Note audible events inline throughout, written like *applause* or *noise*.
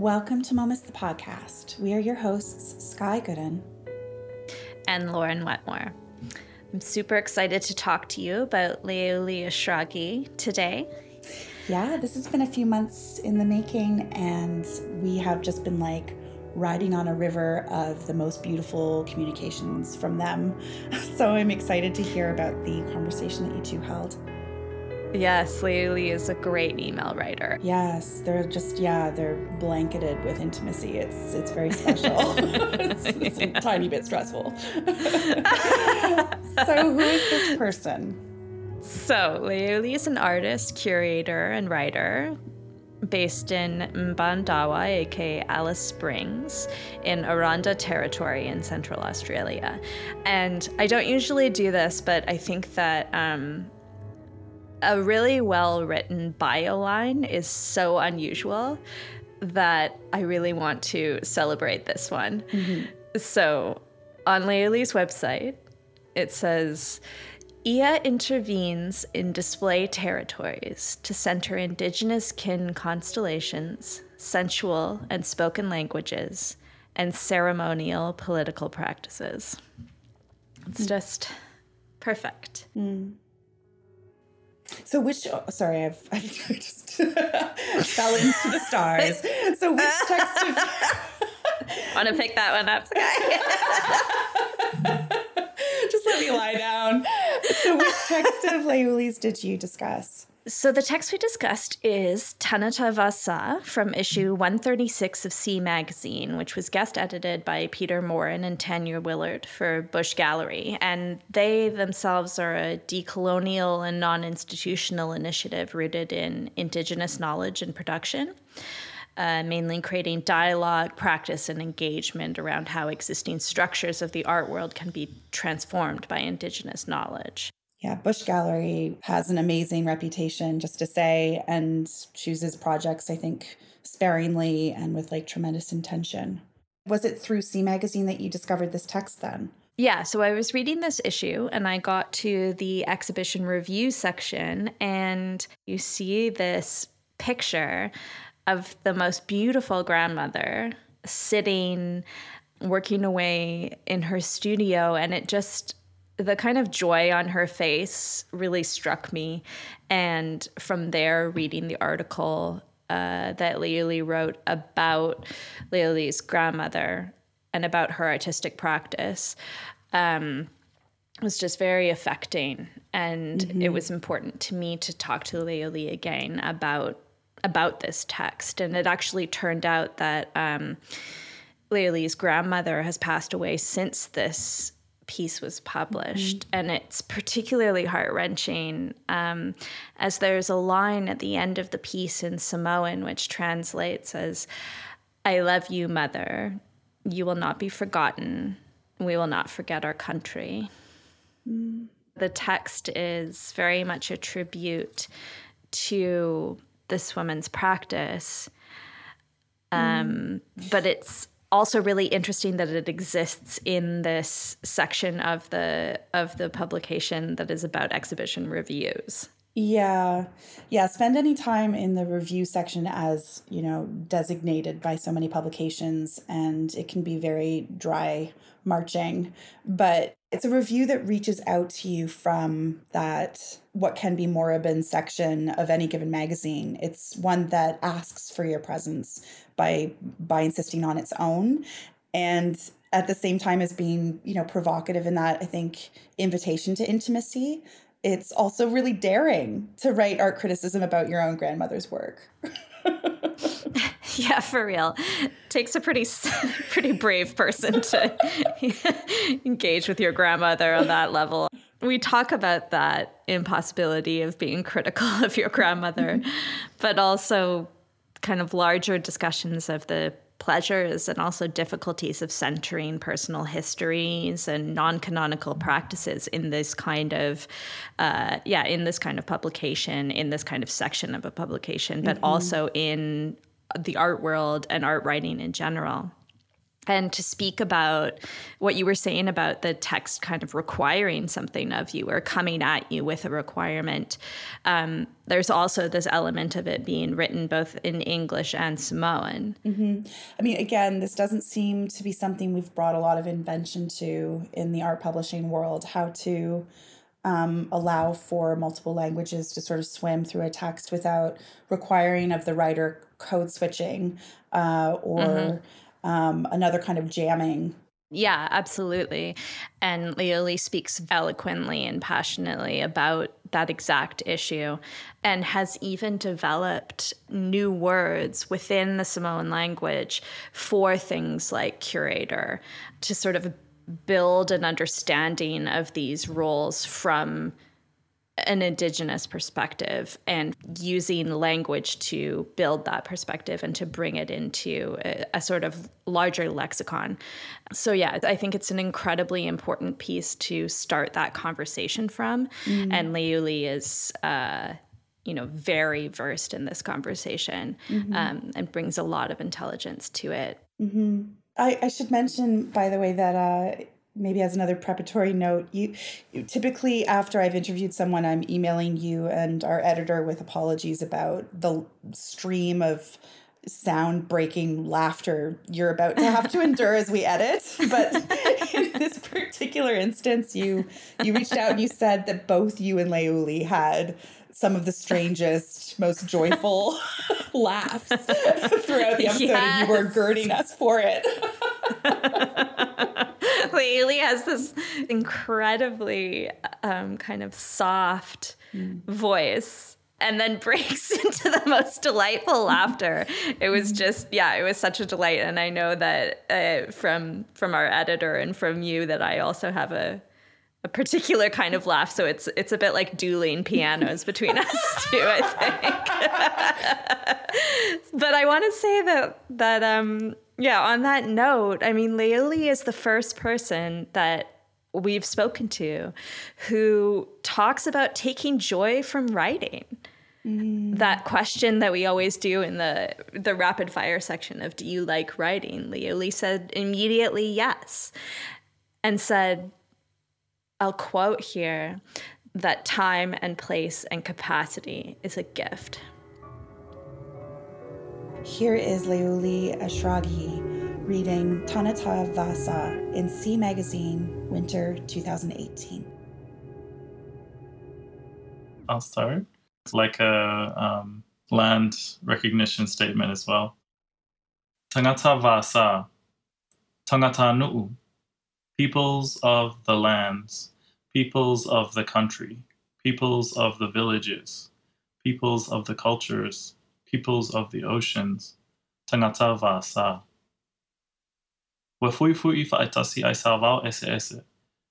Welcome to Momus the podcast. We are your hosts, Sky Goodden and Lauren Wetmore. I'm super excited to talk to you about Leuli Eshraghi today. Yeah, this has been a few months in the making, and we have just been like riding on a river of the most beautiful communications from them. *laughs* So I'm excited to hear about the conversation that you two held. Yes, Leuli is a great email writer. Yes, they're just yeah, they're blanketed with intimacy. It's it's very special. *laughs* it's, it's a tiny bit stressful. *laughs* so who is this person? So Leuli is an artist, curator, and writer based in Mparntwe, aka Alice Springs, in Aranda Territory in Central Australia. And I don't usually do this, but I think that um, a really well written bio line is so unusual that I really want to celebrate this one. Mm-hmm. So on Leuli's website, it says, IA intervenes in display territories to center indigenous kin constellations, sensual and spoken languages, and ceremonial political practices. It's mm. just perfect. Mm. So which oh, sorry, I've, *laughs* I've just *laughs* fell into the stars. So which *laughs* text of want to pick that one up, just let me lie down. So which text of Leuli's did you discuss? So the text we discussed is tagatavāsā from issue 136 of C Magazine, which was guest edited by Peter Morin and Tania Willard for Bush Gallery. And they themselves are a decolonial and non institutional initiative rooted in Indigenous knowledge and production. Uh, mainly creating dialogue, practice, and engagement around how existing structures of the art world can be transformed by Indigenous knowledge. Yeah, Bush Gallery has an amazing reputation, just to say, and chooses projects, I think, sparingly and with like tremendous intention. Was it through C Magazine that you discovered this text then? Yeah, so I was reading this issue and I got to the exhibition review section, and you see this picture of the most beautiful grandmother sitting, working away in her studio, and it just the kind of joy on her face really struck me. And from there, reading the article uh, that Leuli wrote about Leuli's grandmother and about her artistic practice um, was just very affecting. And mm-hmm. it was important to me to talk to Leuli again about about this text. And it actually turned out that um, Leuli's grandmother has passed away since this piece was published. Mm-hmm. And it's particularly heart wrenching um, as there's a line at the end of the piece in Samoan which translates as, I love you, mother. You will not be forgotten. We will not forget our country. Mm. The text is very much a tribute to this woman's practice. Um, mm. But it's also really interesting that it exists in this section of the of the publication that is about exhibition reviews. Yeah. Yeah, spend any time in the review section as, you know, designated by so many publications and it can be very dry marching, but it's a review that reaches out to you from that what can be moribund section of any given magazine. It's one that asks for your presence by by insisting on its own and at the same time as being you know provocative in that i think invitation to intimacy it's also really daring to write art criticism about your own grandmother's work. *laughs* Yeah for real. Takes a pretty *laughs* pretty brave person to *laughs* engage with your grandmother on that level. We talk about that impossibility of being critical of your grandmother mm-hmm. but also kind of larger discussions of the pleasures and also difficulties of centering personal histories and non-canonical practices in this kind of uh, yeah in this kind of publication in this kind of section of a publication but mm-hmm. also in the art world and art writing in general and to speak about what you were saying about the text kind of requiring something of you or coming at you with a requirement. Um, there's also this element of it being written both in English and Samoan. Mm-hmm. I mean, again, this doesn't seem to be something we've brought a lot of invention to in the art publishing world, how to. Um, allow for multiple languages to sort of swim through a text without requiring of the writer code switching uh, or mm-hmm um, another kind of jamming. Yeah, absolutely. And Leuli speaks eloquently and passionately about that exact issue and has even developed new words within the Samoan language for things like curator to sort of build an understanding of these roles from an indigenous perspective and using language to build that perspective and to bring it into a, a, sort of larger lexicon. So, yeah, I think it's an incredibly important piece to start that conversation from. Mm-hmm. And Leuli is. Uh, you know, very versed in this conversation mm-hmm. um, and brings a lot of intelligence to it. Mm-hmm. I, I, should mention, by the way, that uh, maybe as another preparatory note you, you, typically after i've interviewed someone i'm emailing you and our editor with apologies about the stream of sound breaking laughter you're about to have to *laughs* endure as we edit but in this particular instance you you reached out and you said that both you and leuli had some of the strangest most joyful laughs throughout the episode yes. and you were girding us for it *laughs* *laughs* Leuli has this incredibly um, kind of soft mm. voice and then *laughs* breaks into the most delightful laughter. It was mm. just, yeah, it was such a delight. And I know that uh, from from our editor and from you that I also have a a particular kind of laugh. So it's it's a bit like dueling pianos between us *laughs* two, I think. but I want to say that that um yeah, on that note, I mean, Leuli is the first person that we've spoken to who talks about taking joy from writing. Mm. That question that we always do in the the rapid fire section of do you like writing? Leuli said immediately yes. And said, I'll quote here that time and place and capacity is a gift. Here is Leuli Eshraghi reading tagatavāsā in C Magazine, Winter 2018. I'll start. It's like a um, land recognition statement as well. Tangata Vasa, Tangata Nu'u, peoples of the lands, peoples of the country, peoples of the villages, peoples of the cultures, peoples of the oceans, tangata va'asa. Wafuifu'i fa'aitasi ai ese ese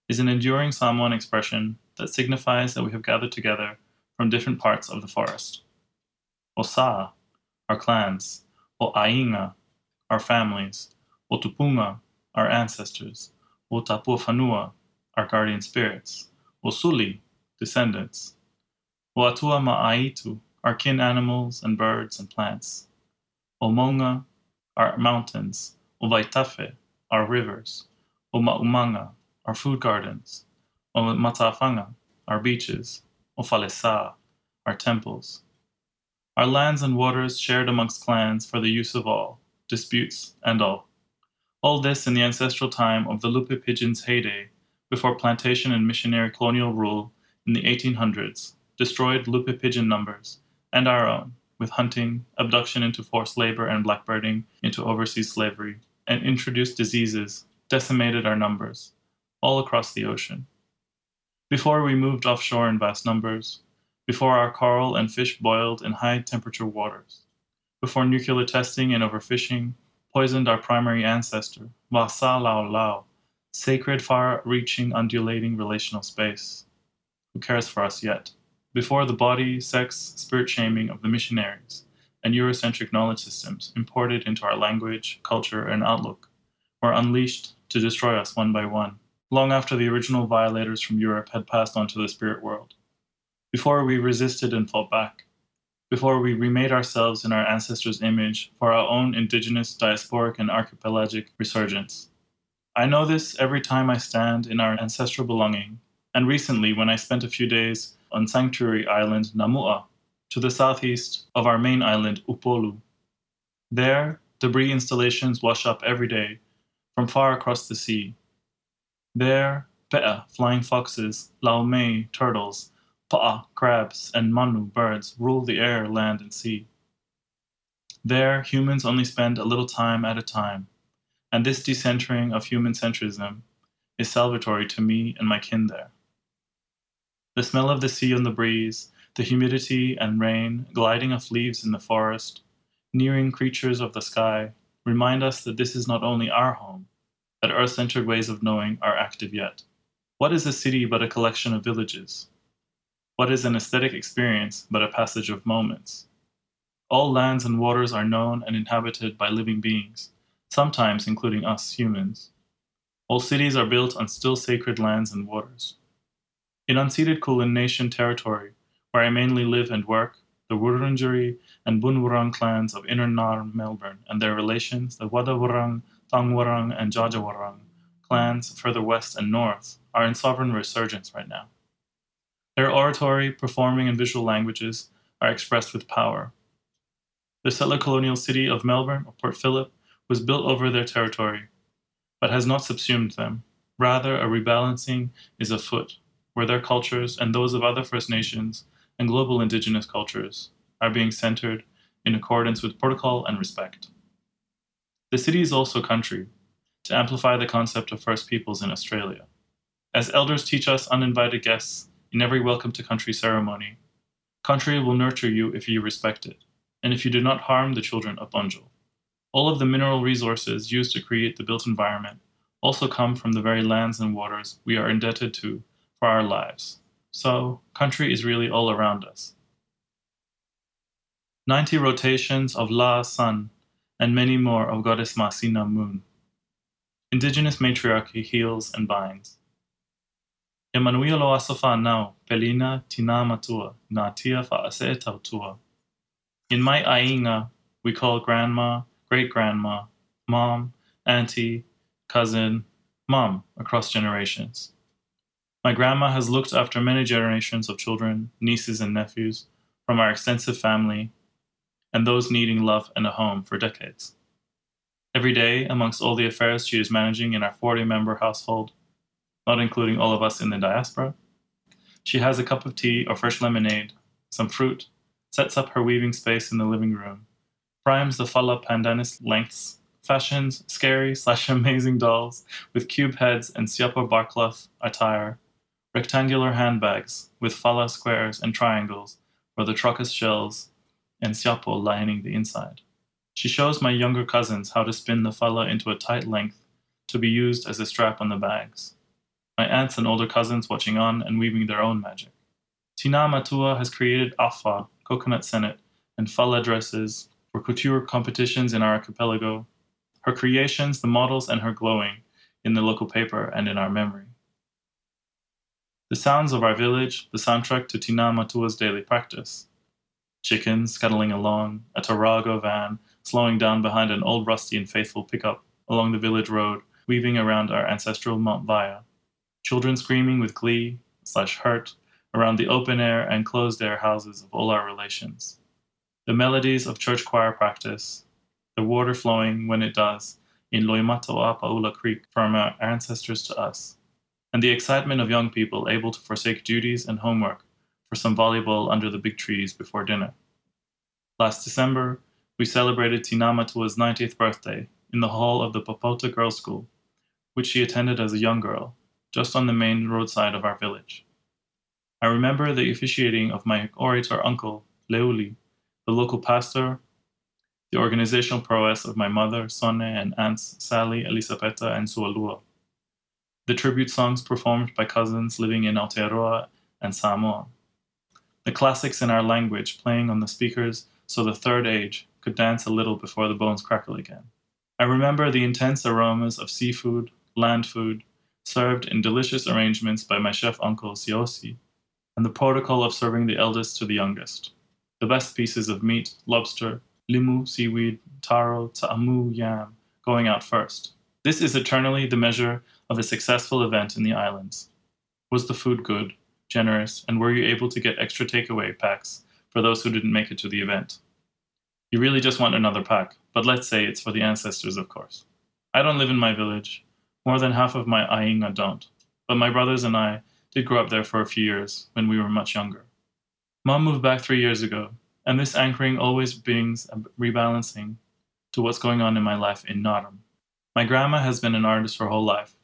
is an enduring Samoan expression that signifies that we have gathered together from different parts of the forest. Osa, our clans, o ainga, our families, o tupunga, our ancestors, o tapuafanua, our guardian spirits, o suli, descendants, o atua ma'aitu, our kin animals and birds and plants. Omonga, are mountains. Ovaitafe, are rivers. Omaumanga, are food gardens. Omatafanga, are beaches. Ofalesa, are temples. Our lands and waters shared amongst clans for the use of all, disputes and all. All this in the ancestral time of the Lupe pigeon's heyday, before plantation and missionary colonial rule in the 1800s destroyed Lupe pigeon numbers and our own, with hunting, abduction into forced labor, and blackbirding into overseas slavery, and introduced diseases, decimated our numbers, all across the ocean. Before we moved offshore in vast numbers, before our coral and fish boiled in high temperature waters, before nuclear testing and overfishing poisoned our primary ancestor, Vasa Laulau, sacred, far reaching, undulating relational space. Who cares for us yet? Before the body, sex, spirit shaming of the missionaries and Eurocentric knowledge systems imported into our language, culture, and outlook were unleashed to destroy us one by one, long after the original violators from Europe had passed on to the spirit world. Before we resisted and fought back, before we remade ourselves in our ancestors' image for our own indigenous, diasporic, and archipelagic resurgence. I know this every time I stand in our ancestral belonging, and recently when I spent a few days on Sanctuary Island, Namua, to the southeast of our main island, Upolu. There, debris installations wash up every day from far across the sea. There, pe'a, flying foxes, laumei, turtles, pa'a, crabs, and manu, birds, rule the air, land, and sea. There, humans only spend a little time at a time, and this decentering of human centrism is salvatory to me and my kin there. The smell of the sea on the breeze, the humidity and rain, gliding of leaves in the forest, nearing creatures of the sky, remind us that this is not only our home, that earth centered ways of knowing are active yet. What is a city but a collection of villages? What is an aesthetic experience but a passage of moments? All lands and waters are known and inhabited by living beings, sometimes including us humans. All cities are built on still sacred lands and waters. In unceded Kulin Nation territory, where I mainly live and work, the Wurundjeri and Bunwurrung clans of Inner Naarm, Melbourne, and their relations, the Wadawurrung, Taungurung, and Djadjawurrung clans further west and north, are in sovereign resurgence right now. Their oratory, performing, and visual languages are expressed with power. The settler colonial city of Melbourne, or Port Phillip, was built over their territory, but has not subsumed them. Rather, a rebalancing is afoot, where their cultures and those of other First Nations and global Indigenous cultures are being centered in accordance with protocol and respect. The city is also country, to amplify the concept of First Peoples in Australia. As elders teach us uninvited guests in every welcome to country ceremony, country will nurture you if you respect it, and if you do not harm the children of Bunjil. All of the mineral resources used to create the built environment also come from the very lands and waters we are indebted to for our lives. So, country is really all around us. 90 rotations of La Sun, and many more of Goddess Masina Moon. Indigenous matriarchy heals and binds. Nau, pelina tina matua, na fa ase tautua. In my ainga, we call grandma, great grandma, mom, auntie, cousin, mom across generations. My grandma has looked after many generations of children, nieces, and nephews from our extensive family, and those needing love and a home for decades. Every day, amongst all the affairs she is managing in our 40 member household, not including all of us in the diaspora, she has a cup of tea or fresh lemonade, some fruit, sets up her weaving space in the living room, primes the fala pandanus lengths, fashions scary slash *laughs* amazing dolls with cube heads and siapo barcloth attire, rectangular handbags with fala squares and triangles for the trochus shells and siapo lining the inside. She shows my younger cousins how to spin the fala into a tight length to be used as a strap on the bags. My aunts and older cousins watching on and weaving their own magic. Tina Matua has created afa, coconut sennit, and fala dresses for couture competitions in our archipelago. Her creations, the models, and her glowing in the local paper and in our memory. The sounds of our village, the soundtrack to Tina Matua's daily practice. Chickens scuttling along, a Tarago van slowing down behind an old rusty and faithful pickup along the village road, weaving around our ancestral Mount Vaea. Children screaming with glee slash hurt around the open air and closed air houses of all our relations. The melodies of church choir practice, the water flowing when it does in Loimatoa Paula Creek from our ancestors to us and the excitement of young people able to forsake duties and homework for some volleyball under the big trees before dinner. Last December, we celebrated Tinamatua's 90th birthday in the hall of the Popota Girls' School, which she attended as a young girl, just on the main roadside of our village. I remember the officiating of my orator uncle, Leuli, the local pastor, the organizational prowess of my mother, Sonne, and aunts Sally, Elisabetta, and Sualua the tribute songs performed by cousins living in Aotearoa and Samoa, the classics in our language playing on the speakers so the third age could dance a little before the bones crackle again. I remember the intense aromas of seafood, land food, served in delicious arrangements by my chef uncle Siosi, and the protocol of serving the eldest to the youngest. the best pieces of meat, lobster, limu, seaweed, taro, ta'amu, yam, going out first. This is eternally the measure of a successful event in the islands. Was the food good, generous, and were you able to get extra takeaway packs for those who didn't make it to the event? You really just want another pack, but let's say it's for the ancestors, of course. I don't live in my village. More than half of my Ainga don't. But my brothers and I did grow up there for a few years when we were much younger. Mom moved back three years ago, and this anchoring always brings a rebalancing to what's going on in my life in Naarm. My grandma has been an artist her whole life,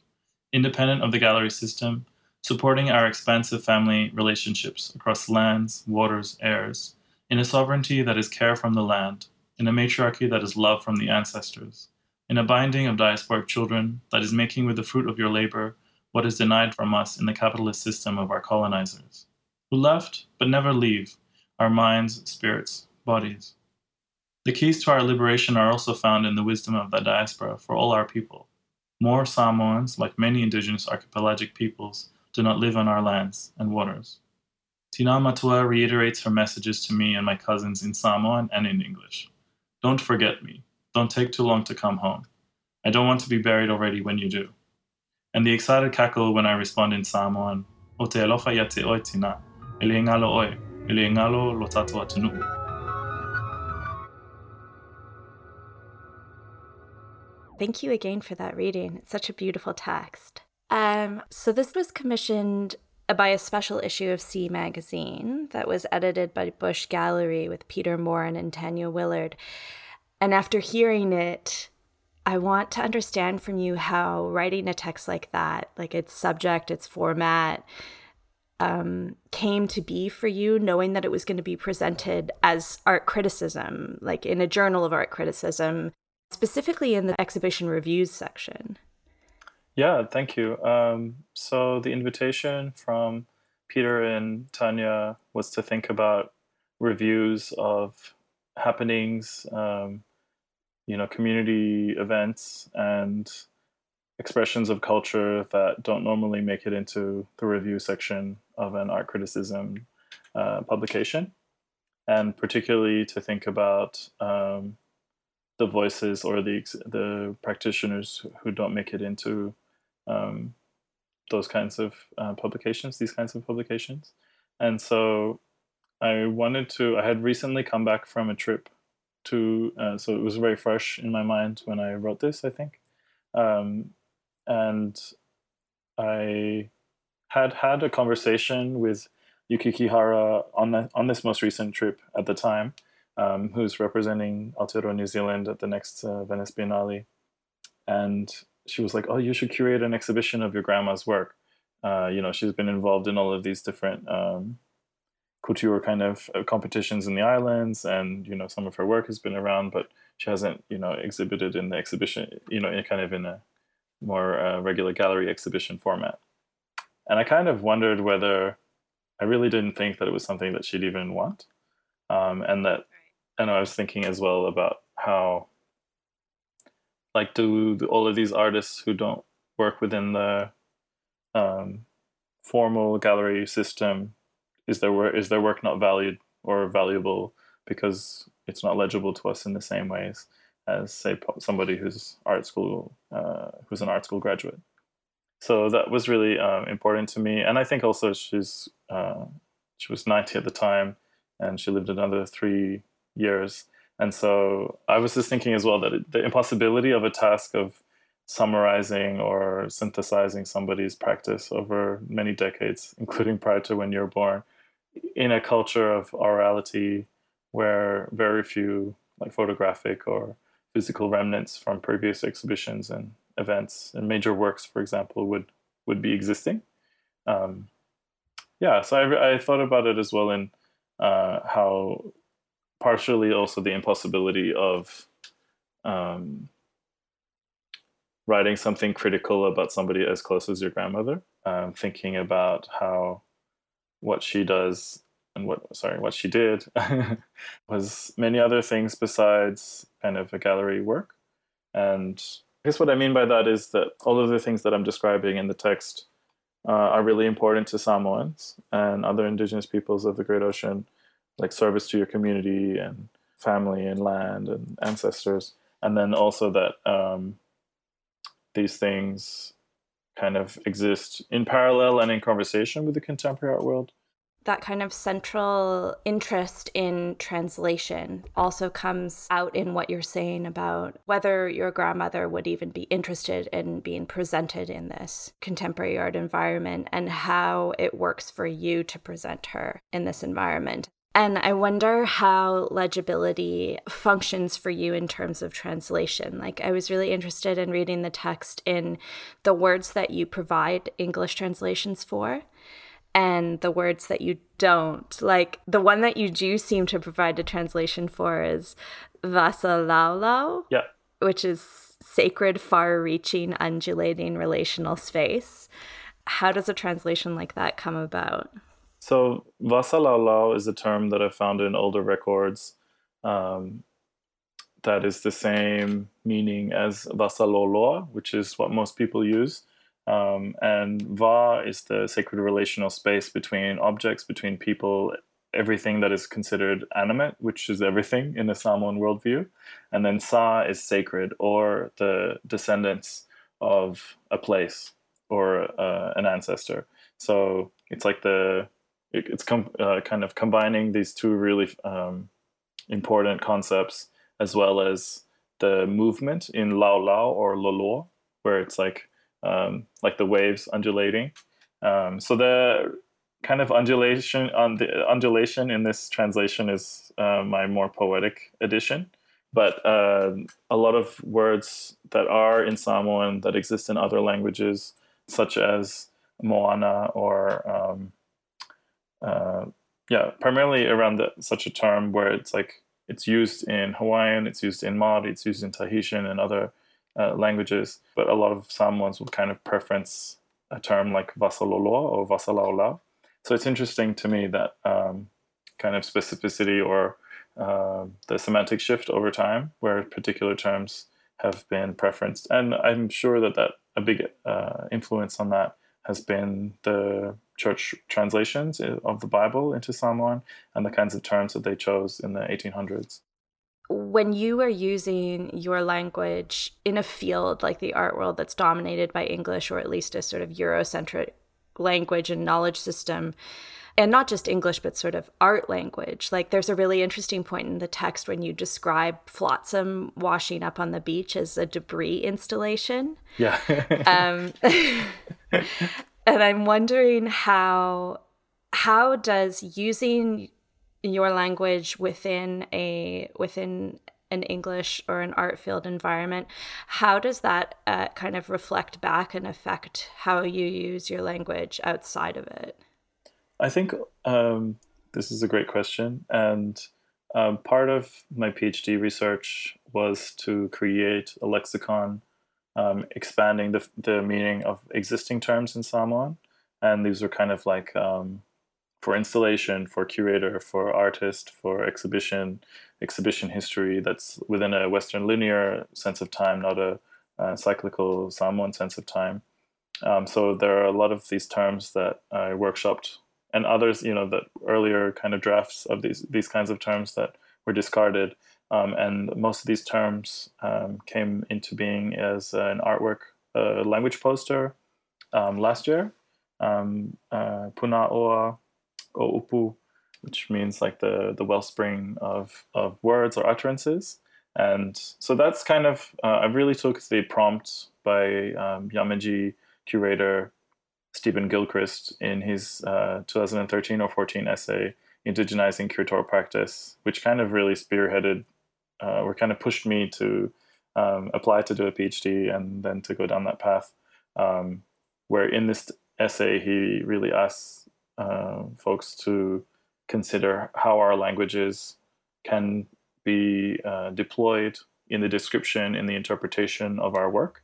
independent of the gallery system, supporting our expansive family relationships across lands, waters, airs, in a sovereignty that is care from the land, in a matriarchy that is love from the ancestors, in a binding of diasporic children that is making with the fruit of your labor what is denied from us in the capitalist system of our colonizers, who left but never leave our minds, spirits, bodies. The keys to our liberation are also found in the wisdom of the diaspora for all our people. More Samoans, like many indigenous archipelagic peoples, do not live on our lands and waters. Tina Matua reiterates her messages to me and my cousins in Samoan and in English. Don't forget me. Don't take too long to come home. I don't want to be buried already when you do. And the excited cackle when I respond in Samoan, O te alofa ya te oi tina, ele ngalo oi, ele ngalo lo tato atunu. Thank you again for that reading. It's such a beautiful text. Um, so this was commissioned by a special issue of C magazine that was edited by Bush Gallery with Peter Morin and Tania Willard. And after hearing it, I want to understand from you how writing a text like that, like its subject, its format, um, came to be for you, knowing that it was going to be presented as art criticism, like in a journal of art criticism, specifically in the exhibition reviews section. Yeah, thank you. Um, so the invitation from Peter and Tania was to think about reviews of happenings, um, you know, community events and expressions of culture that don't normally make it into the review section of an art criticism uh, publication, and particularly to think about um, the voices or the the practitioners who don't make it into um, those kinds of uh, publications, these kinds of publications. And so I wanted to, I had recently come back from a trip to, uh, so it was very fresh in my mind when I wrote this, I think. Um, and I had had a conversation with Yuki Kihara on, the, on this most recent trip at the time, um, who's representing Aotearoa New Zealand at the next uh, Venice Biennale. And she was like, "Oh, you should curate an exhibition of your grandma's work." Uh, you know, she's been involved in all of these different um, couture kind of uh, competitions in the islands, and you know, some of her work has been around, but she hasn't, you know, exhibited in the exhibition, you know, in kind of in a more uh, regular gallery exhibition format. And I kind of wondered whether I really didn't think that it was something that she'd even want, um, and that, and I was thinking as well about how like do all of these artists who don't work within the um, formal gallery system is their work is their work not valued or valuable because it's not legible to us in the same ways as say somebody who's art school uh, who's an art school graduate? So that was really um, important to me. And i think also she's uh, she was 90 at the time and she lived another three years and so I was just thinking as well that the impossibility of a task of summarizing or synthesizing somebody's practice over many decades, including prior to when you're born, in a culture of orality where very few like photographic or physical remnants from previous exhibitions and events and major works, for example, would would be existing. Um, yeah, so I, I thought about it as well in uh, how partially also the impossibility of um, writing something critical about somebody as close as your grandmother, um, thinking about how what she does and what sorry what she did *laughs* was many other things besides kind of a gallery work. And i guess what i mean by that is that all of the things that i'm describing in the text uh, are really important to samoans and other indigenous peoples of the great ocean like service to your community and family and land and ancestors, and then also that um, these things kind of exist in parallel and in conversation with the contemporary art world that kind of central interest in translation also comes out in what you're saying about whether your grandmother would even be interested in being presented in this contemporary art environment and how it works for you to present her in this environment. And I wonder how legibility functions for you in terms of translation. Like, I was really interested in reading the text in the words that you provide English translations for and the words that you don't. Like the one that you do seem to provide a translation for is Vasalaulau. Yeah. Which is sacred, far reaching, undulating relational space. How does a translation like that come about? So, Vasalaulau is a term that I found in older records um, that is the same meaning as Vasaloloa, which is what most people use. Um, and Va is the sacred relational space between objects, between people, everything that is considered animate, which is everything in the Samoan worldview. And then Sa is sacred, or the descendants of a place or uh, an ancestor. So it's like the it, it's com- uh, kind of combining these two really um, important concepts as well as the movement in Lao Lao or Lolo, where it's like um, like the waves undulating. Um, so the kind of undulation on the undulation in this translation is uh, my more poetic edition. But uh, a lot of words that are in Samoan that exist in other languages, such as Moana or um, uh, yeah, primarily around the, such a term where it's like it's used in Hawaiian, it's used in Maori, it's used in Tahitian and other uh, languages, but a lot of Samoans would kind of preference a term like vasaloloa or vasalaula. So it's interesting to me that um, kind of specificity or uh, the semantic shift over time, where particular terms have been preferenced, and I'm sure that that a big uh, influence on that has been the church translations of the Bible into Samoan and the kinds of terms that they chose in the 1800s when you are using your language in a field like the art world that's dominated by English or at least a sort of Eurocentric language and knowledge system, and not just English, but sort of art language. Like there's a really interesting point in the text when you describe flotsam washing up on the beach as a debris installation. Yeah. *laughs* um, *laughs* and I'm wondering how how does using your language within a within an English or an art field environment, how does that uh, kind of reflect back and affect how you use your language outside of it? I think um, this is a great question. And um, part of my PhD research was to create a lexicon um, expanding the, the meaning of existing terms in Samoan. And these were kind of like um, for installation, for curator, for artist, for exhibition, exhibition history that's within a Western linear sense of time, not a, cyclical Samoan sense of time. Um, so there are a lot of these terms that I workshopped, and others, you know, that earlier kind of drafts of these these kinds of terms that were discarded. Um, and most of these terms um, came into being as an artwork, a language poster um, last year. Um, uh, Puna'oa Upu, which means like the the wellspring of of words or utterances. And so that's kind of uh, I really took the prompt by um, Yamatji curator Stephen Gilchrist in his uh, 2013 or 14 essay indigenizing curatorial practice, which kind of really spearheaded uh, or kind of pushed me to um, apply to do a PhD and then to go down that path. Um, where in this essay, he really asks uh, folks to consider how our languages can be uh, deployed in the description, in the interpretation of our work.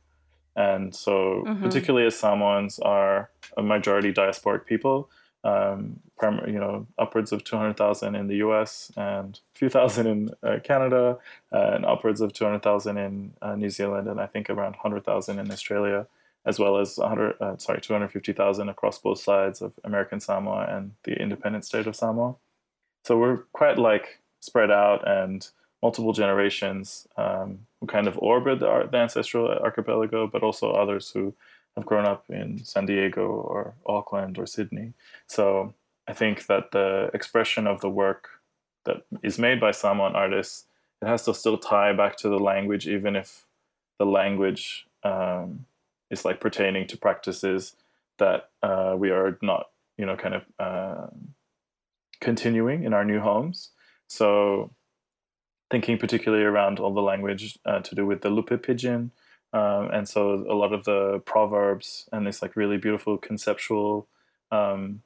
And so, mm-hmm. particularly as Samoans are a majority diasporic people, um, you know, upwards of 200,000 in the US and a few thousand in uh, Canada, and upwards of 200,000 in uh, New Zealand, and I think around 100,000 in Australia as well as 100, uh, sorry, 250,000 across both sides of American Samoa and the independent state of Samoa. So we're quite like spread out and multiple generations um, who kind of orbit the, the ancestral archipelago, but also others who have grown up in San Diego or Auckland or Sydney. So I think that the expression of the work that is made by Samoan artists, it has to still tie back to the language, even if the language um, is like pertaining to practices that uh, we are not, you know, kind of uh, continuing in our new homes. So thinking particularly around all the language uh, to do with the Lupe pigeon. Um, and so a lot of the proverbs and this like really beautiful conceptual um,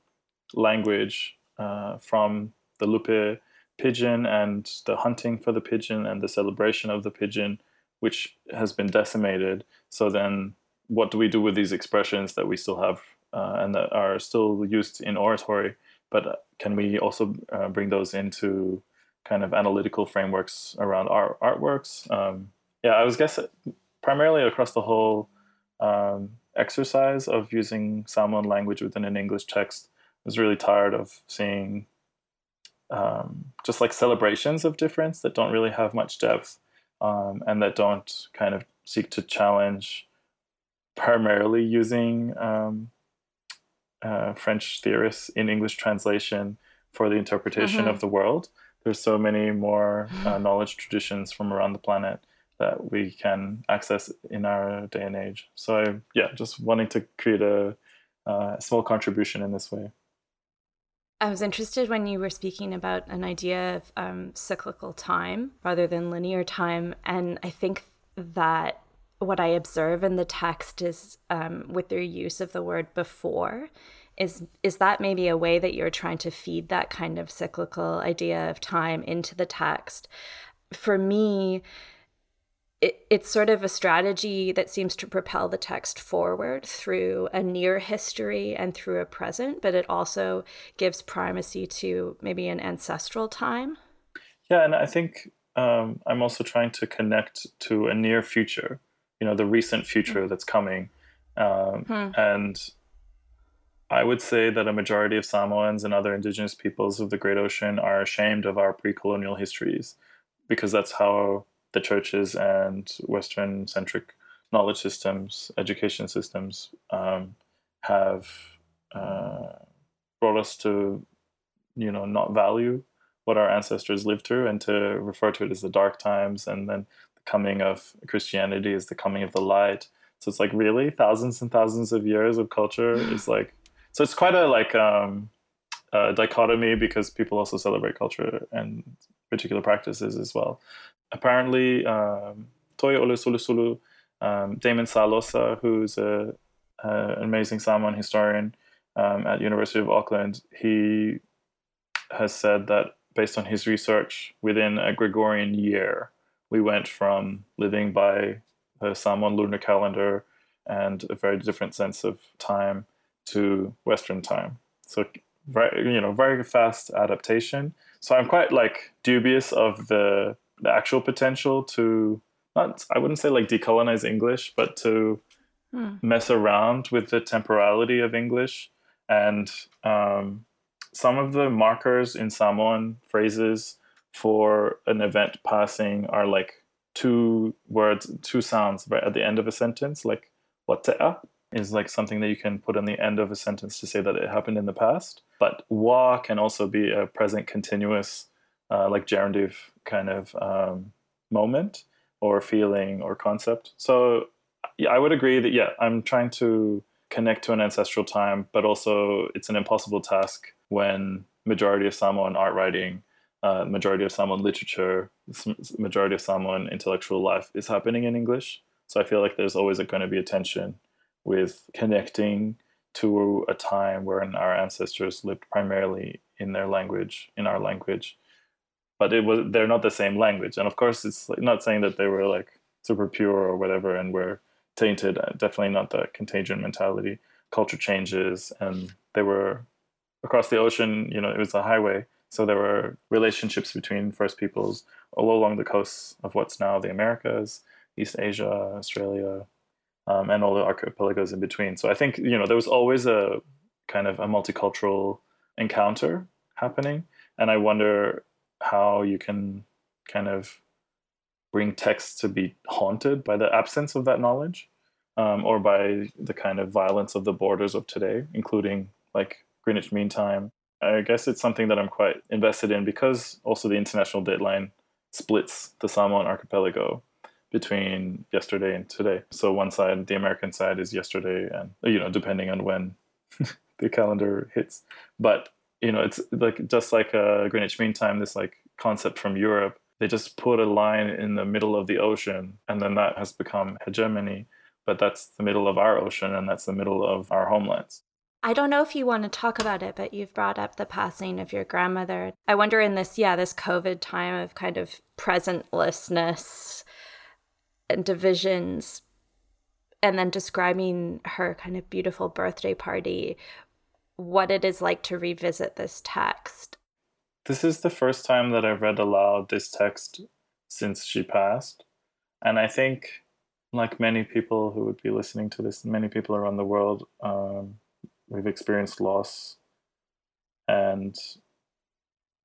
language uh, from the Lupe pigeon and the hunting for the pigeon and the celebration of the pigeon, which has been decimated. So then, what do we do with these expressions that we still have uh, and that are still used in oratory? But can we also uh, bring those into kind of analytical frameworks around art artworks. Um, yeah, I was guessing primarily across the whole um, exercise of using Samoan language within an English text. I was really tired of seeing um, just like celebrations of difference that don't really have much depth um, and that don't kind of seek to challenge primarily using um, uh, French theorists in English translation for the interpretation mm-hmm. of the world there's so many more uh, *sighs* knowledge traditions from around the planet that we can access in our day and age. So yeah, just wanting to create a, uh, small contribution in this way. I was interested when you were speaking about an idea of um, cyclical time rather than linear time, and I think that what I observe in the text is um, with their use of the word before is is that maybe a way that you're trying to feed that kind of cyclical idea of time into the text for me it, it's sort of a strategy that seems to propel the text forward through a near history and through a present but it also gives primacy to maybe an ancestral time yeah and i think um, i'm also trying to connect to a near future you know the recent future mm-hmm. that's coming um, hmm. and I would say that a majority of Samoans and other indigenous peoples of the Great Ocean are ashamed of our pre colonial histories because that's how the churches and Western centric knowledge systems, education systems um, have uh, brought us to, you know, not value what our ancestors lived through and to refer to it as the dark times and then the coming of Christianity is the coming of the light. So it's like really thousands and thousands of years of culture is like so it's quite a like um, a dichotomy because people also celebrate culture and particular practices as well. Apparently, um, Toeolesulusulu, um, Damon Salesa, who's a, a, an amazing Samoan historian um, at University of Auckland, he has said that based on his research, within a Gregorian year, we went from living by the Samoan lunar calendar and a very different sense of time to Western time. So very you know very fast adaptation. So I'm quite like dubious of the the actual potential to not I wouldn't say like decolonize English, but to hmm. mess around with the temporality of English and um, some of the markers in Samoan phrases for an event passing are like two words, two sounds right at the end of a sentence, like watea is like something that you can put on the end of a sentence to say that it happened in the past. But wa can also be a present continuous, uh, like gerundive kind of um, moment or feeling or concept. So yeah, I would agree that, yeah, I'm trying to connect to an ancestral time, but also it's an impossible task when majority of Samoan art writing, uh, majority of Samoan literature, majority of Samoan intellectual life is happening in English. So I feel like there's always going to be a tension with connecting to a time where our ancestors lived primarily in their language, in our language. But it was they're not the same language, and of course, it's not saying that they were like super pure or whatever, and were tainted. Uh, definitely not the contagion mentality. Culture changes, and they were across the ocean. You know, it was a highway, so there were relationships between First Peoples all along the coasts of what's now the Americas, East Asia, Australia, um, and all the archipelagos in between. So I think you know there was always a kind of a multicultural encounter happening, and I wonder how you can kind of bring text to be haunted by the absence of that knowledge um, or by the kind of violence of the borders of today, including like Greenwich Mean Time. I guess it's something that I'm quite invested in because also the international date line splits the Samoan archipelago between yesterday and today. So one side, the American side, is yesterday, and you know, depending on when *laughs* the calendar hits. But you know, it's like just like a Greenwich Mean Time. This like concept from Europe. They just put a line in the middle of the ocean, and then that has become hegemony but that's the middle of our ocean and that's the middle of our homelands. I don't know if you want to talk about it, but you've brought up the passing of your grandmother. I wonder in this, yeah, this COVID time of kind of presentlessness and divisions, and then describing her kind of beautiful birthday party, what it is like to revisit this text. This is the first time that I've read aloud this text since she passed. And I think like many people who would be listening to this, many people around the world, um, we've experienced loss, and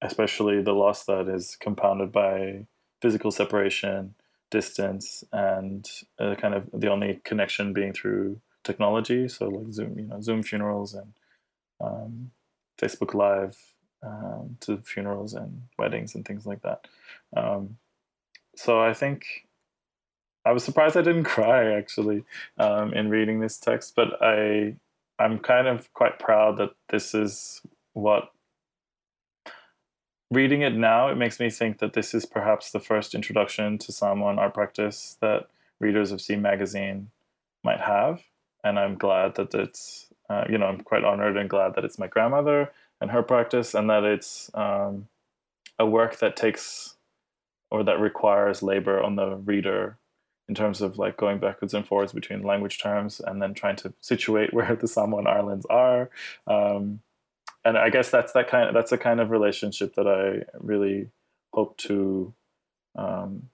especially the loss that is compounded by physical separation, distance, and uh, kind of the only connection being through technology. So like Zoom, you know, Zoom funerals and um, Facebook Live um, to funerals and weddings and things like that. Um, so I think I was surprised I didn't *laughs* cry actually um, in reading this text, but I I'm kind of quite proud that this is what reading it now it makes me think that this is perhaps the first introduction to Samoan art practice that readers of C magazine might have, and I'm glad that it's uh, you know I'm quite honored and glad that it's my grandmother and her practice, and that it's um, a work that takes or that requires labor on the reader in terms of like going backwards and forwards between language terms and then trying to situate *laughs* where the Samoan Islands are. Um, and I guess that's that kind of that's the kind of relationship that I really hope to um,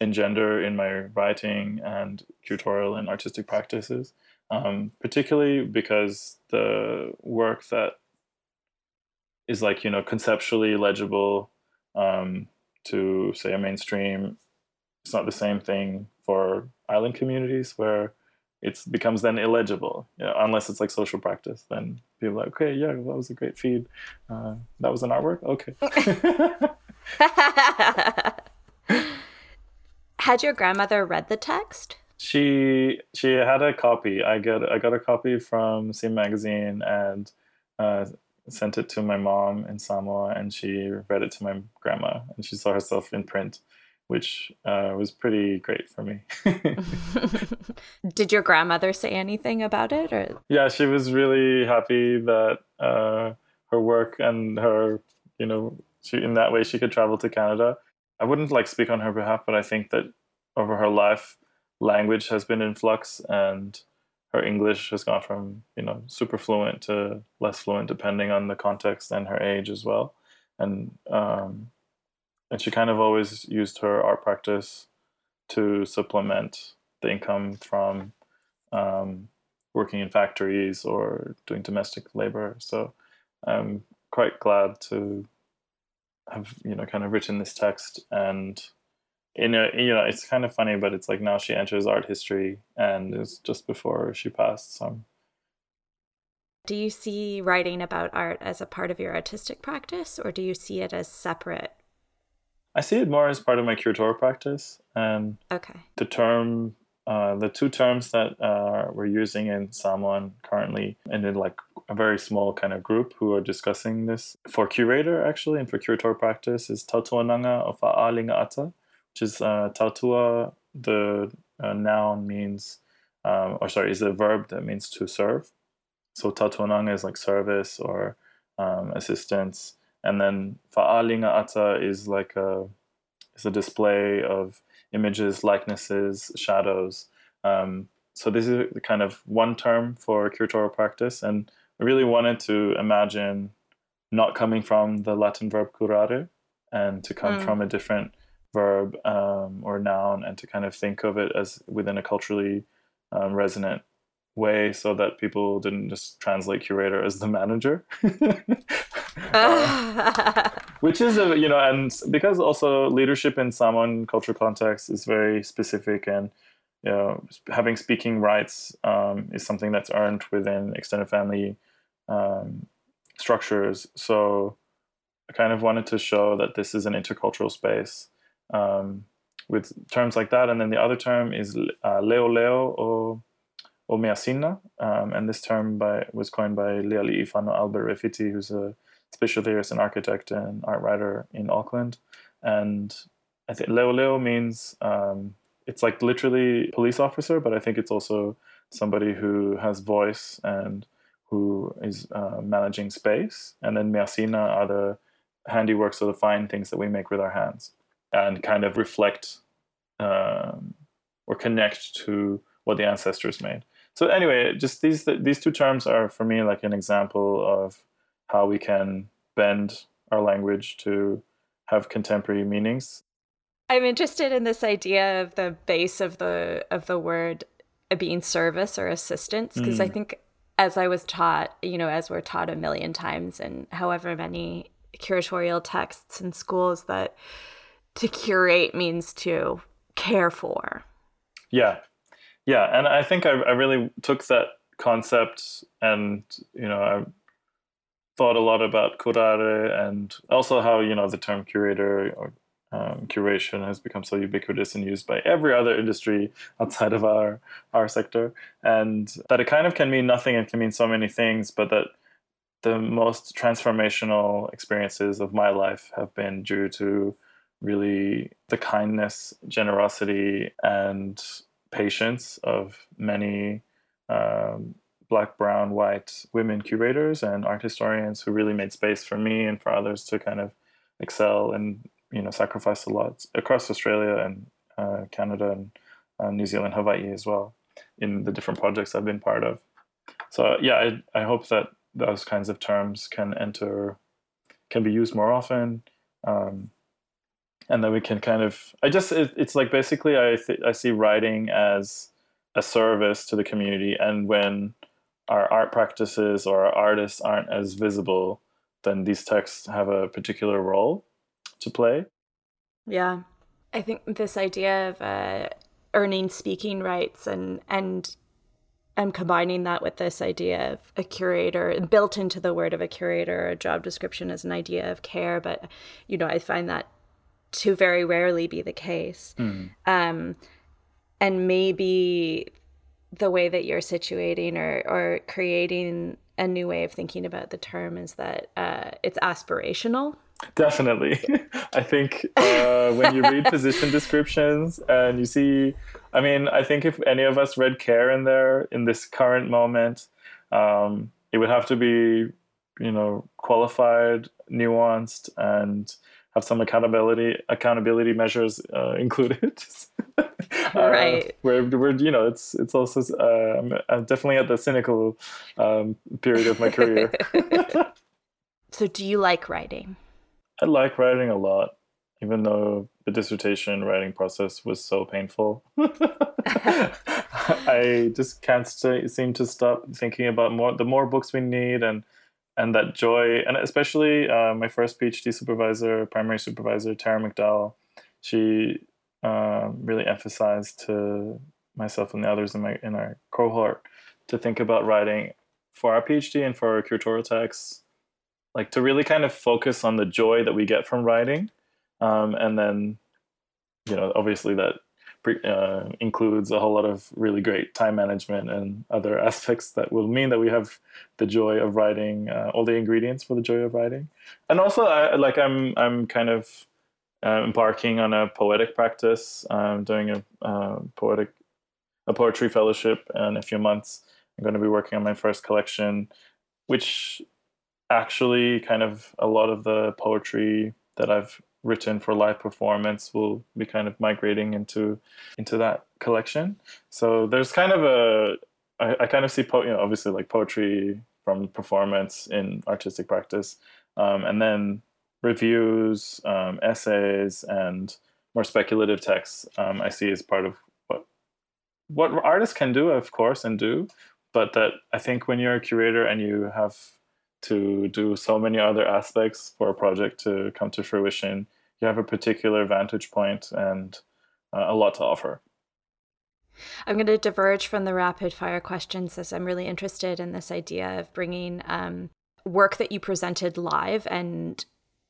engender in my writing and curatorial and artistic practices. Um, particularly because the work that is like you know conceptually legible um, to say a mainstream it's not the same thing for island communities where it becomes then illegible. You know, unless it's like social practice then people are like okay yeah that was a great feed. Uh, that was an artwork? Okay. *laughs* *laughs* Had your grandmother read the text? She she had a copy. I got i got a copy from C magazine and uh, sent it to my mom in samoa and she read it to my grandma and she saw herself in print which uh, was pretty great for me. *laughs* Did your grandmother say anything about it? Or yeah, she was really happy that uh, her work and her, you know, she in that way she could travel to Canada. I wouldn't like speak on her behalf, but I think that over her life, language has been in flux, and her English has gone from you know super fluent to less fluent, depending on the context and her age as well. And um, and she kind of always used her art practice to supplement the income from um, working in factories or doing domestic labor. So I'm quite glad to have you know kind of written this text and you know it's kind of funny but it's like now she enters art history and it's just before she passed so do you see writing about art as a part of your artistic practice or do you see it as separate I see it more as part of my curatorial practice. And okay. the term, uh, the two terms that uh, we're using in Samoan currently, and in like a very small kind of group who are discussing this for curator actually, and for curatorial practice is tautuananga of a'alinga ata, which is uh, tautua. The uh, noun means, um, or sorry, is a verb that means to serve. So tautuananga is like service or um, assistance and then fa'alinga ata is like a is a display of images, likenesses, shadows. Um, so this is kind of one term for curatorial practice, and I really wanted to imagine not coming from the Latin verb curare and to come mm. from a different verb um, or noun and to kind of think of it as within a culturally um, resonant way so that people didn't just translate curator as the manager. *laughs* uh, *laughs* which is a you know and because also leadership in Samoan culture context is very specific and you know having speaking rights um, is something that's earned within extended family um, structures. So I kind of wanted to show that this is an intercultural space um, with terms like that. And then the other term is uh, leo leo or or measina um, and this term by was coined by Leali'ifano Albert Refiti who's a spatial theorist an architect and art writer in Auckland. And I think Leo Leo means um, it's like literally police officer, but I think it's also somebody who has voice and who is uh, managing space. And then Measina are the handiworks or the fine things that we make with our hands and kind of reflect um, or connect to what the ancestors made. So anyway, just these these two terms are for me like an example of how we can bend our language to have contemporary meanings. I'm interested in this idea of the base of the of the word being service or assistance because mm. I think as I was taught, you know, as we're taught a million times and however many curatorial texts in schools that to curate means to care for. Yeah. Yeah, and I think I, I really took that concept and you know I thought a lot about curare and also how you know the term curator or um, curation has become so ubiquitous and used by every other industry outside of our our sector, and that it kind of can mean nothing and can mean so many things, but that the most transformational experiences of my life have been due to really the kindness, generosity, and patience of many um, black, brown, white women curators and art historians who really made space for me and for others to kind of excel and you know sacrifice a lot across Australia and uh, Canada and uh, New Zealand, Hawaii as well in the different projects I've been part of. So yeah, I, I hope that those kinds of terms can enter, can be used more often. Um, and then we can kind of, I just, it, it's like basically I, th- I see writing as a service to the community. And when our art practices or our artists aren't as visible, then these texts have a particular role to play. Yeah. I think this idea of uh, earning speaking rights and and I'm combining that with this idea of a curator built into the word of a curator a job description as an idea of care, but you know I find that to very rarely be the case. Mm. Um, and maybe the way that you're situating or, or creating a new way of thinking about the term is that uh, it's aspirational. Definitely. *laughs* I think uh, when you read position *laughs* descriptions and you see, I mean, I think if any of us read care in there in this current moment, um, it would have to be, you know, qualified, nuanced, and have some accountability accountability measures uh, *laughs* included. *laughs* Uh, right. Uh, where we're you know it's it's also uh, I'm, I'm, definitely at the cynical um, period of my career. *laughs* *laughs* so, do you like writing? I like writing a lot, even though the dissertation writing process was so painful. I just can't st- seem to stop thinking about more the more books we need and and that joy and especially uh, my first PhD supervisor, primary supervisor Tara McDowell, she um, really emphasized to myself and the others in my in our cohort to think about writing for our PhD and for our curatorial texts, like to really kind of focus on the joy that we get from writing, um, and then, you know, obviously that uh, includes a whole lot of really great time management and other *laughs* aspects that will mean that we have the joy of writing, uh, all the ingredients for the joy of writing, and also I, like I'm I'm kind of uh, embarking on a poetic practice. I'm doing a uh, poetic a poetry fellowship in a few months. I'm going to be working on my first collection, which actually kind of a lot of the poetry that I've written for live performance will be kind of migrating into into that collection. So there's kind of a I, I kind of see po- you know obviously like poetry from performance in artistic practice, um, and then reviews, um, essays, and more speculative texts um, I see as part of what what artists can do, of course, and do. But that I think when you're a curator and you have to do so many other aspects for a project to come to fruition. You have a particular vantage point and uh, a lot to offer. I'm going to diverge from the rapid fire questions as I'm really interested in this idea of bringing um, work that you presented live and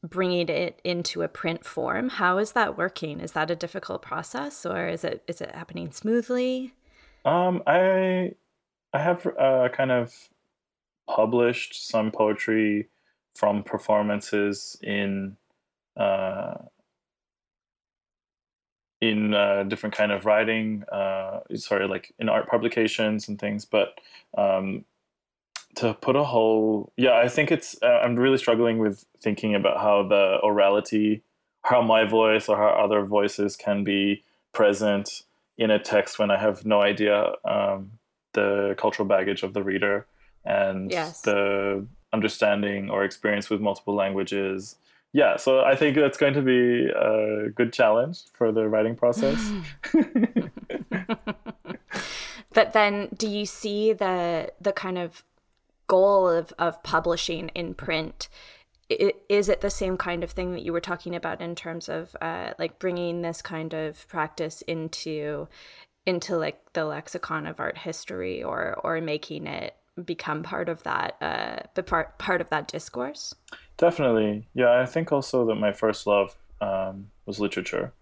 bringing it into a print form. How is that working? Is that a difficult process or is it is it happening smoothly? Um, I I have uh, kind of published some poetry from performances in uh, in uh, different kind of writing, uh, sorry, like in art publications and things. But um, to put a whole, yeah, I think it's. Uh, I'm really struggling with thinking about how the orality, how my voice or how other voices can be present in a text when I have no idea um, the cultural baggage of the reader and yes. the understanding or experience with multiple languages yeah, so I think that's going to be a good challenge for the writing process. *laughs* but then do you see the the kind of goal of, of publishing in print is it the same kind of thing that you were talking about in terms of uh, like bringing this kind of practice into into like the lexicon of art history or or making it become part of that uh, part part of that discourse Definitely. Yeah, I think also that my first love um, was literature,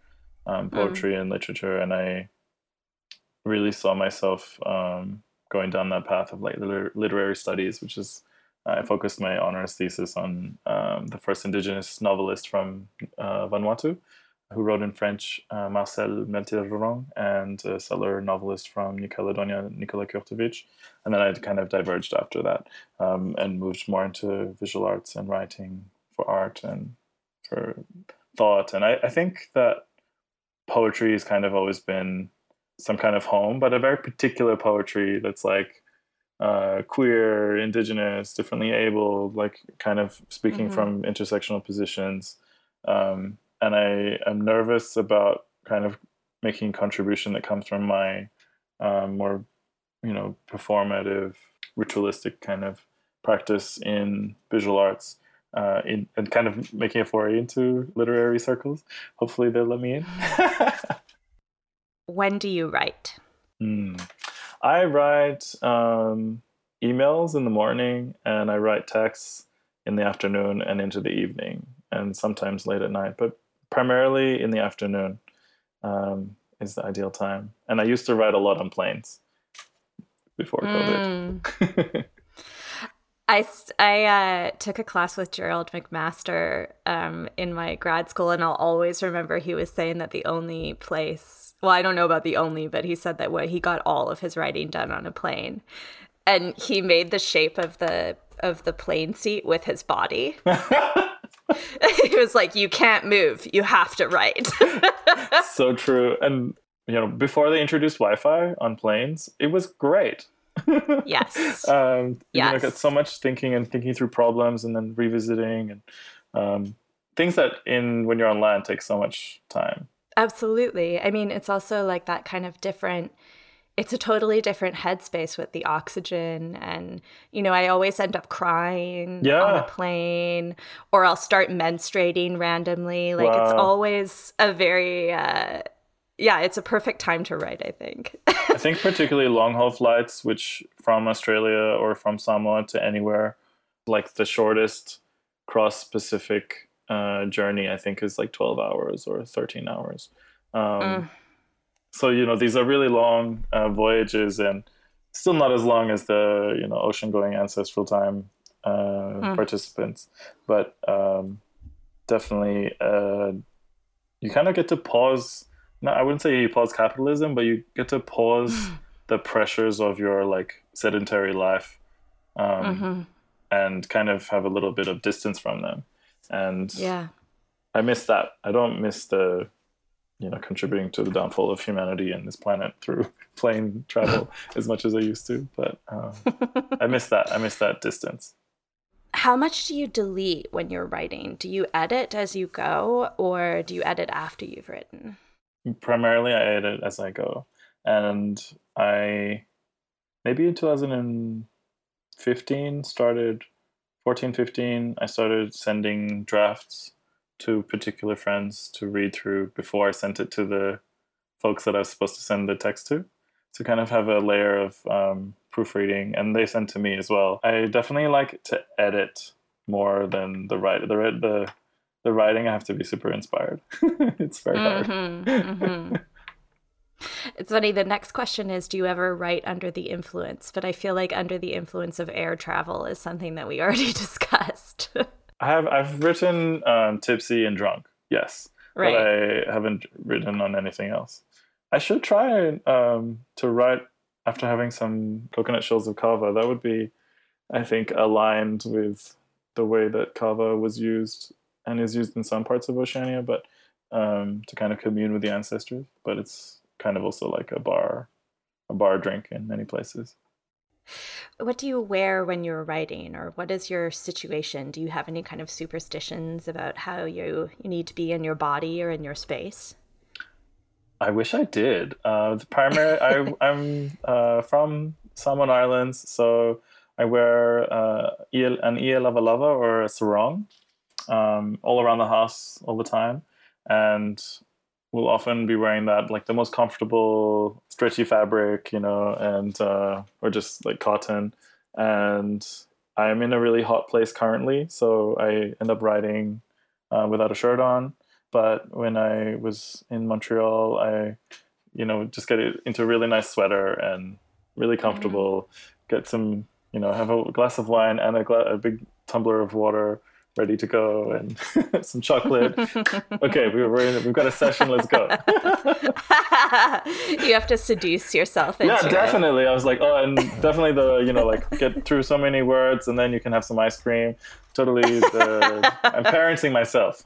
um, mm. poetry mm. and literature, and I really saw myself um, going down that path of like liter- literary studies, which is I focused my honors thesis on um, the first indigenous novelist from uh, Vanuatu, who wrote in French, uh, Marcel Melthérorong, and a settler novelist from New Caledonia, Nicolas Kurtovitch. And then I kind of diverged after that um, and moved more into visual arts and writing for art and for thought. And I, I think that poetry has kind of always been some kind of home, but a very particular poetry that's like uh, queer, indigenous, differently able, like kind of speaking mm-hmm. from intersectional positions. Um, and I am nervous about kind of making contribution that comes from my um, more, you know, performative, ritualistic kind of practice in visual arts. Uh, in, and kind of making a foray into literary circles. Hopefully, they'll let me in. *laughs* when do you write? Mm. I write um, emails in the morning, and I write texts in the afternoon and into the evening, and sometimes late at night. But primarily in the afternoon um, is the ideal time. And I used to write a lot on planes before COVID. Mm. *laughs* I, I uh, took a class with Gerald McMaster um, in my grad school, and I'll always remember he was saying that the only place, well, I don't know about the only, but he said that what he got all of his writing done on a plane, and he made the shape of the of the plane seat with his body. *laughs* he was like, "You can't move. You have to write." *laughs* so true. And you know, before they introduced Wi-Fi on planes, it was great. yes. *laughs* Um, yes. You know, got so much thinking and thinking through problems, and then revisiting and um, things that in when you're on land take so much time. Absolutely. I mean, it's also like that kind of different it's a totally different headspace with the oxygen and you know i always end up crying yeah. on a plane or i'll start menstruating randomly like wow. it's always a very uh, yeah it's a perfect time to write i think i think particularly long haul flights which from australia or from samoa to anywhere like the shortest cross pacific uh, journey i think is like 12 hours or 13 hours um, mm so you know these are really long uh, voyages and still not as long as the you know ocean going ancestral time uh, mm. participants but um, definitely uh, you kind of get to pause no i wouldn't say you pause capitalism but you get to pause *sighs* the pressures of your like sedentary life um, mm-hmm. and kind of have a little bit of distance from them and yeah i miss that i don't miss the you know contributing to the downfall of humanity and this planet through *laughs* plane travel *laughs* as much as I used to. But um, I miss that. I miss that distance. How much do you delete when you're writing? Do you edit as you go, or do you edit after you've written? Primarily, I edit as I go, and I maybe in 2015 started 14, 15, I started sending drafts to particular friends to read through before I sent it to the folks that I was supposed to send the text to to kind of have a layer of um, proofreading, and they sent to me as well. I definitely like to edit more than the write the the the writing. I have to be super inspired. *laughs* it's very hard. Mm-hmm, mm-hmm. It's funny. The next question is Do you ever write under the influence? But I feel like under the influence of air travel is something that we *laughs* already discussed. I have I've written um, tipsy and drunk, yes, right. but I haven't written on anything else. I should try um, to write after having some coconut shells of kava. That would be, I think, aligned with the way that kava was used and is used in some parts of Oceania, but um, to kind of commune with the ancestors. But it's kind of also like a bar, a bar drink in many places. What do you wear when you're writing, or what is your situation? Do you have any kind of superstitions about how you, you need to be in your body or in your space? I wish I did. Uh, the primary, I, *laughs* I'm uh, from Samoan Islands, so I wear uh, an ia lava lava or a sarong um, all around the house all the time, and will often be wearing that like the most comfortable stretchy fabric you know and uh, or just like cotton and i'm in a really hot place currently so i end up riding uh, without a shirt on but when i was in montreal i you know just get it into a really nice sweater and really mm-hmm. comfortable mm-hmm. get some you know have a glass of wine and a, gla- a big tumbler of water ready to go and *laughs* some chocolate. *laughs* okay, we, we're in, we've got a session. Let's go. *laughs* you have to seduce yourself. yeah, definitely. It. I was like, oh, and definitely the you know like get through so many words, and then you can have some ice cream. Totally, the, I'm parenting myself.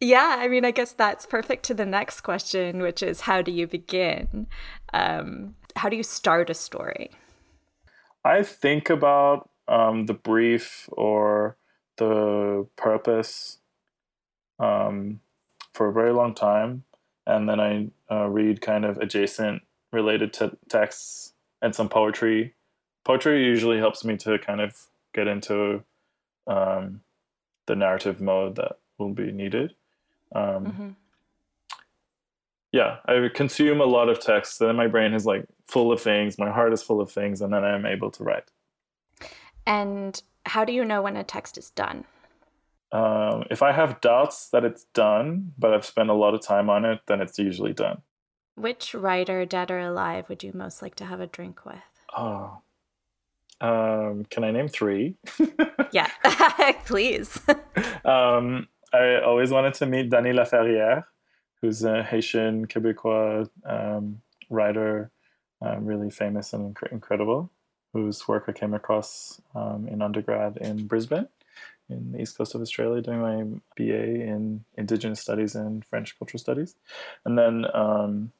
yeah, I mean, I guess that's perfect to the next question, which is how do you begin? Um, how do you start a story? I think about um, the brief or the purpose um, for a very long time, and then I uh, read kind of adjacent related texts and some poetry. Poetry usually helps me to kind of get into um, the narrative mode that will be needed. Um, mm-hmm yeah, I consume a lot of text. And then my brain is like full of things. My heart is full of things, and then I'm able to write. And how do you know when a text is done? Um, if I have doubts that it's done, but I've spent a lot of time on it, then it's usually done. Which writer, dead or alive, would you most like to have a drink with? Oh, um, can I name three? *laughs* yeah, *laughs* please. um, I always wanted to meet Dany Laferrière who's a Haitian Quebecois um, writer, um, really famous and inc- incredible, whose work I came across um, in undergrad in Brisbane, in the east coast of Australia, doing my BA in Indigenous Studies and French Cultural Studies. And then um,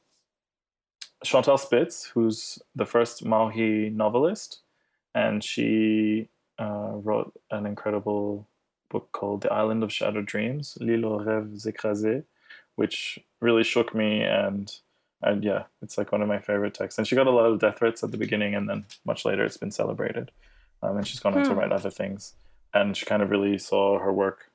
Chantal Spitz, who's the first Maori novelist, and she uh, wrote an incredible book called The Island of Shattered Dreams, L'île aux rêves écrasés, which really shook me and and yeah, it's like one of my favorite texts. And she got a lot of death threats at the beginning, and then much later it's been celebrated. Um, and she's gone on to hmm. write other things. And she kind of really saw her work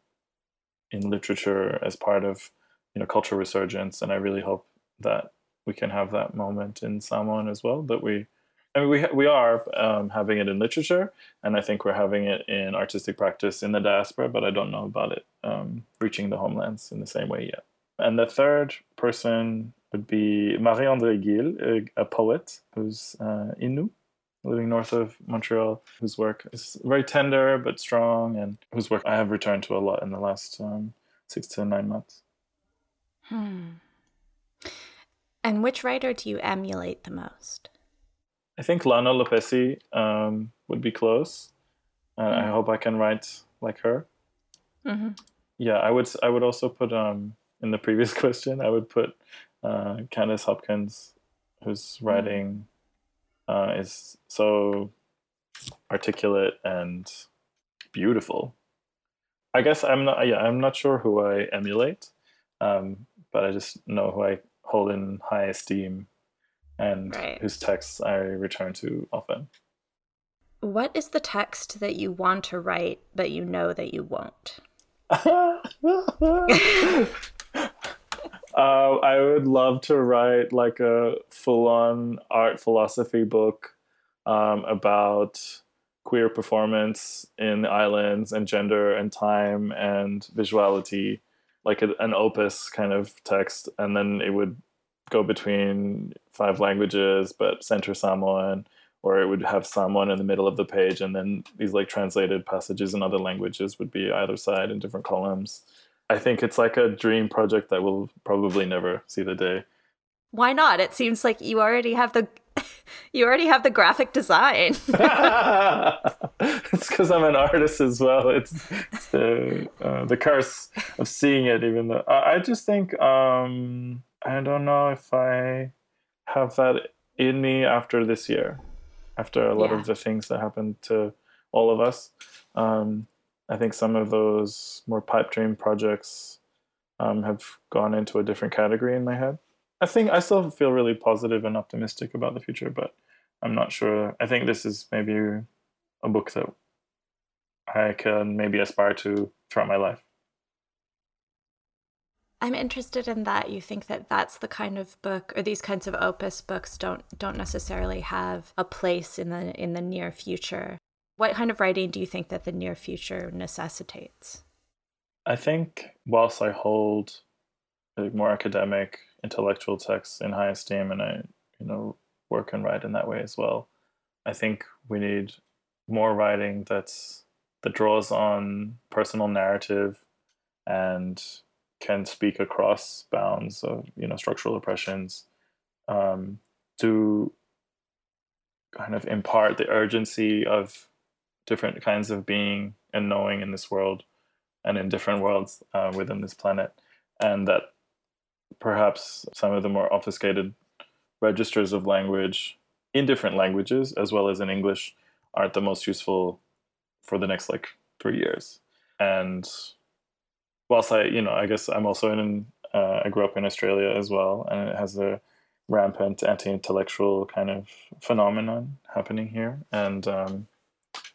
in literature as part of you know cultural resurgence. And I really hope that we can have that moment in Samoan as well. That we, I mean, we we are um, having it in literature, and I think we're having it in artistic practice in the diaspora. But I don't know about it um, reaching the homelands in the same way yet. And the third person would be Marie-Andrée Gill, a, a, poet who's uh, Innu, living north of Montreal, whose work is very tender but strong, and whose work I have returned to a lot in the last um, six to nine months. Hmm. And which writer do you emulate the most? I think Lana Lopesi um, would be close. Uh, mm. I hope I can write like her. Mm-hmm. Yeah, I would. I would also put um, in the previous *laughs* question, I would put uh, Candice Hopkins, whose hmm. writing uh, is so articulate and beautiful. I guess I'm not. Yeah, I'm not sure who I emulate, um, but I just know who I hold in high esteem and Right. whose texts I return to often. What is the text that you want to write but you know that you won't? *laughs* *laughs* Uh, I would love to write like a full-on art philosophy book um, about queer performance in the islands and gender and time and visuality, like a, an opus kind of text, and then it would go between five languages but center Samoan, or it would have Samoan in the middle of the page, and then these like translated passages in other languages would be either side in different columns. I think it's like a dream project that will probably never see the day. Why not? It seems like you already have the *laughs* you already have the graphic design. *laughs* it's because I'm an artist as well. It's, it's the uh, the curse of seeing it. Even though I, I just think um, I don't know if I have that in me after this year, after a lot Yeah. of the things that happened to all of us. Um, I think some of those more pipe dream projects um, have gone into a different category in my head. I think I still feel really positive and optimistic about the future, but I'm not sure. I think this is maybe a book that I can maybe aspire to throughout my life. I'm interested in that. You think that that's the kind of book, or these kinds of opus books don't don't necessarily have a place in the in the near future. What kind of writing do you think that the near future necessitates? I think whilst I hold more academic, intellectual texts in high esteem, and I, you know, work and write in that way as well, I think we need more writing that's that draws on personal narrative and can speak across bounds of you know structural oppressions um, to kind of impart the urgency of different kinds of being and knowing in this world and in different worlds uh, within this planet, and that perhaps some of the more obfuscated registers of language in different languages as well as in English aren't the most useful for the next like three years. And whilst I, you know, I guess I'm also in, uh, I grew up in Australia as well, and it has a rampant anti-intellectual kind of phenomenon happening here, and um,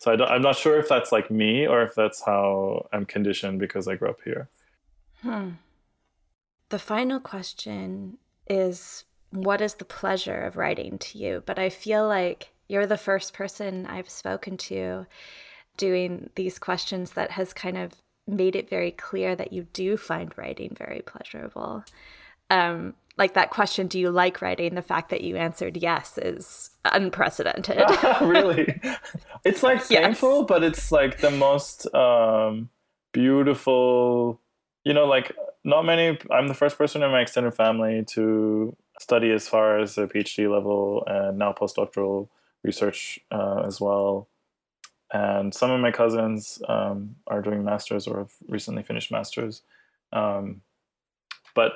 I I'm not sure if that's like me or if that's how I'm conditioned because I grew up here. Hmm. The final question is what is the pleasure of writing to you? But I feel like you're the first person I've spoken to doing these questions that has kind of made it very clear that you do find writing very pleasurable. Um, like that question, do you like writing? The fact that you answered yes is unprecedented. *laughs* *laughs* really? It's like Yes. painful, but it's like the most um, beautiful. You know, like not many. I'm the first person in my extended family to study as far as a PhD level and now postdoctoral research uh, as well. And some of my cousins um, are doing masters or have recently finished masters. Um, but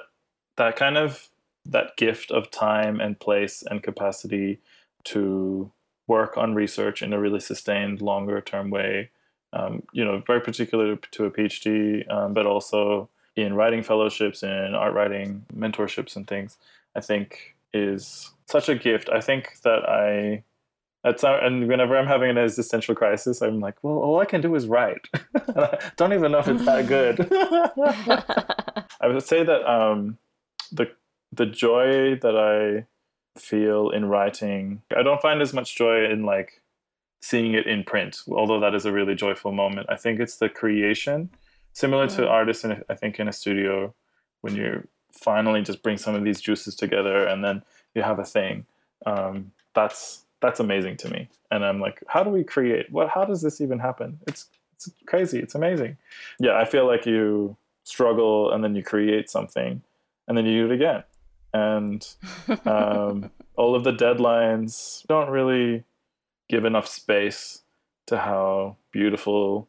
that kind of that gift of time and place and capacity to work on research in a really sustained, longer term way. Um, you know, very particular to a PhD, um, but also in writing fellowships and art writing mentorships and things. I think is such a gift. I think that I. That's not, and whenever I'm having an existential crisis, I'm like, well, all I can do is write. *laughs* I don't even know if it's that good. *laughs* *laughs* I would say that um, the the joy that I feel in writing, I don't find as much joy in like seeing it in print, although that is a really joyful moment. I think it's the creation, similar to Mm. artists, in, I think in a studio, when you finally just bring some of these juices together and then you have a thing. Um, that's that's amazing to me, and I'm like, how do we create? What? How does this even happen? It's it's crazy. It's amazing. Yeah, I feel like you struggle and then you create something, and then you do it again, and *laughs* um, all of the deadlines don't really give enough space to how beautiful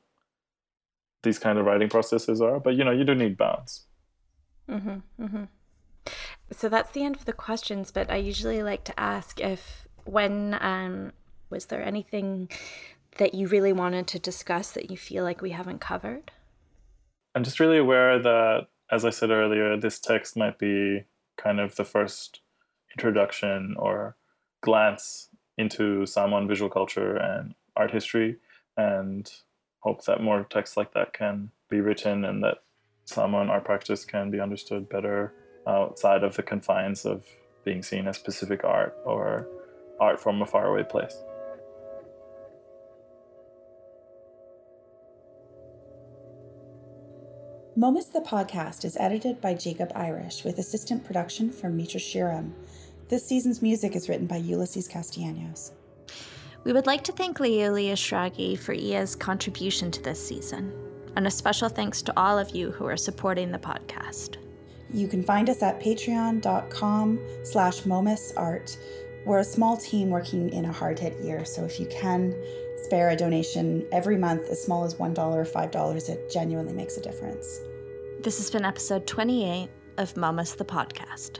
these kind of writing processes are. But you know, you do need bounds. Mm-hmm, mm-hmm. So that's the end of the questions, but I usually like to ask if when um was there anything that you really wanted to discuss that you feel like we haven't covered? I'm just really aware that, as I said earlier, this text might be kind of the first introduction or glance into Samoan visual culture and art history, and hope that more texts like that can be written and that Samoan art practice can be understood better outside of the confines of being seen as specific art or art from a faraway place. Momus the podcast is edited by Jacob Irish with assistant production from Mitra Shiram. This season's music is written by Ulysses Castellanos. We would like to thank Leuli Eshraghi for Ia's contribution to this season, and a special thanks to all of you who are supporting the podcast. You can find us at patreon.com slash momusart. We're a small team working in a hard-hit year, so if you can spare a donation every month as small as $1 or $5, it genuinely makes a difference. This has been episode 28 of Momus the Podcast.